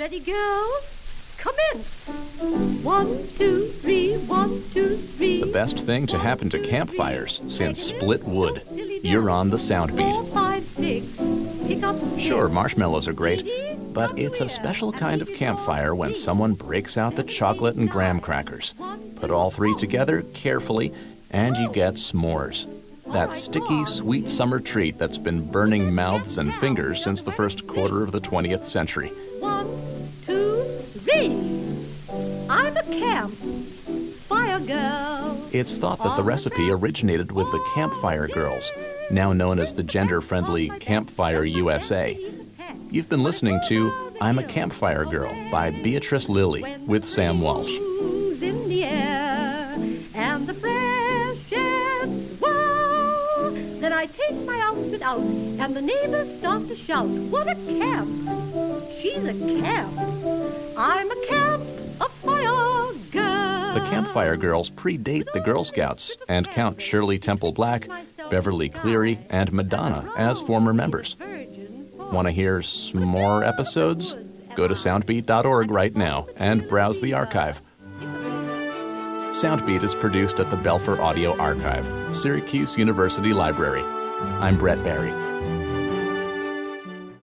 Ready, girls? Come Commence. One, two, three, one, two, three. The best thing to happen to campfires since split wood. You're on the sound beat. five. Pick up Sure, marshmallows are great, but it's a special kind of campfire when someone breaks out the chocolate and graham crackers. Put all three together carefully, and you get s'mores. That sticky, sweet summer treat that's been burning mouths and fingers since the first quarter of the 20th century. Three. I'm a camp fire girl. It's thought that the recipe originated with the Campfire Girls, now known as the gender friendly Campfire USA. You've been listening to I'm a Campfire Girl by Beatrice Lillie with Sam Walsh. Who's in the air and the freshest wow. Then I take my outfit out and the neighbors start to shout, What a camp! She's a camp. I'm a girl. The Campfire Girls predate the Girl Scouts and count Shirley Temple Black, Beverly Cleary, and Madonna as former members. Want to hear some more episodes? Go to soundbeat.org right now and browse the archive. Soundbeat is produced at the Belfer Audio Archive, Syracuse University Library. I'm Brett Barry.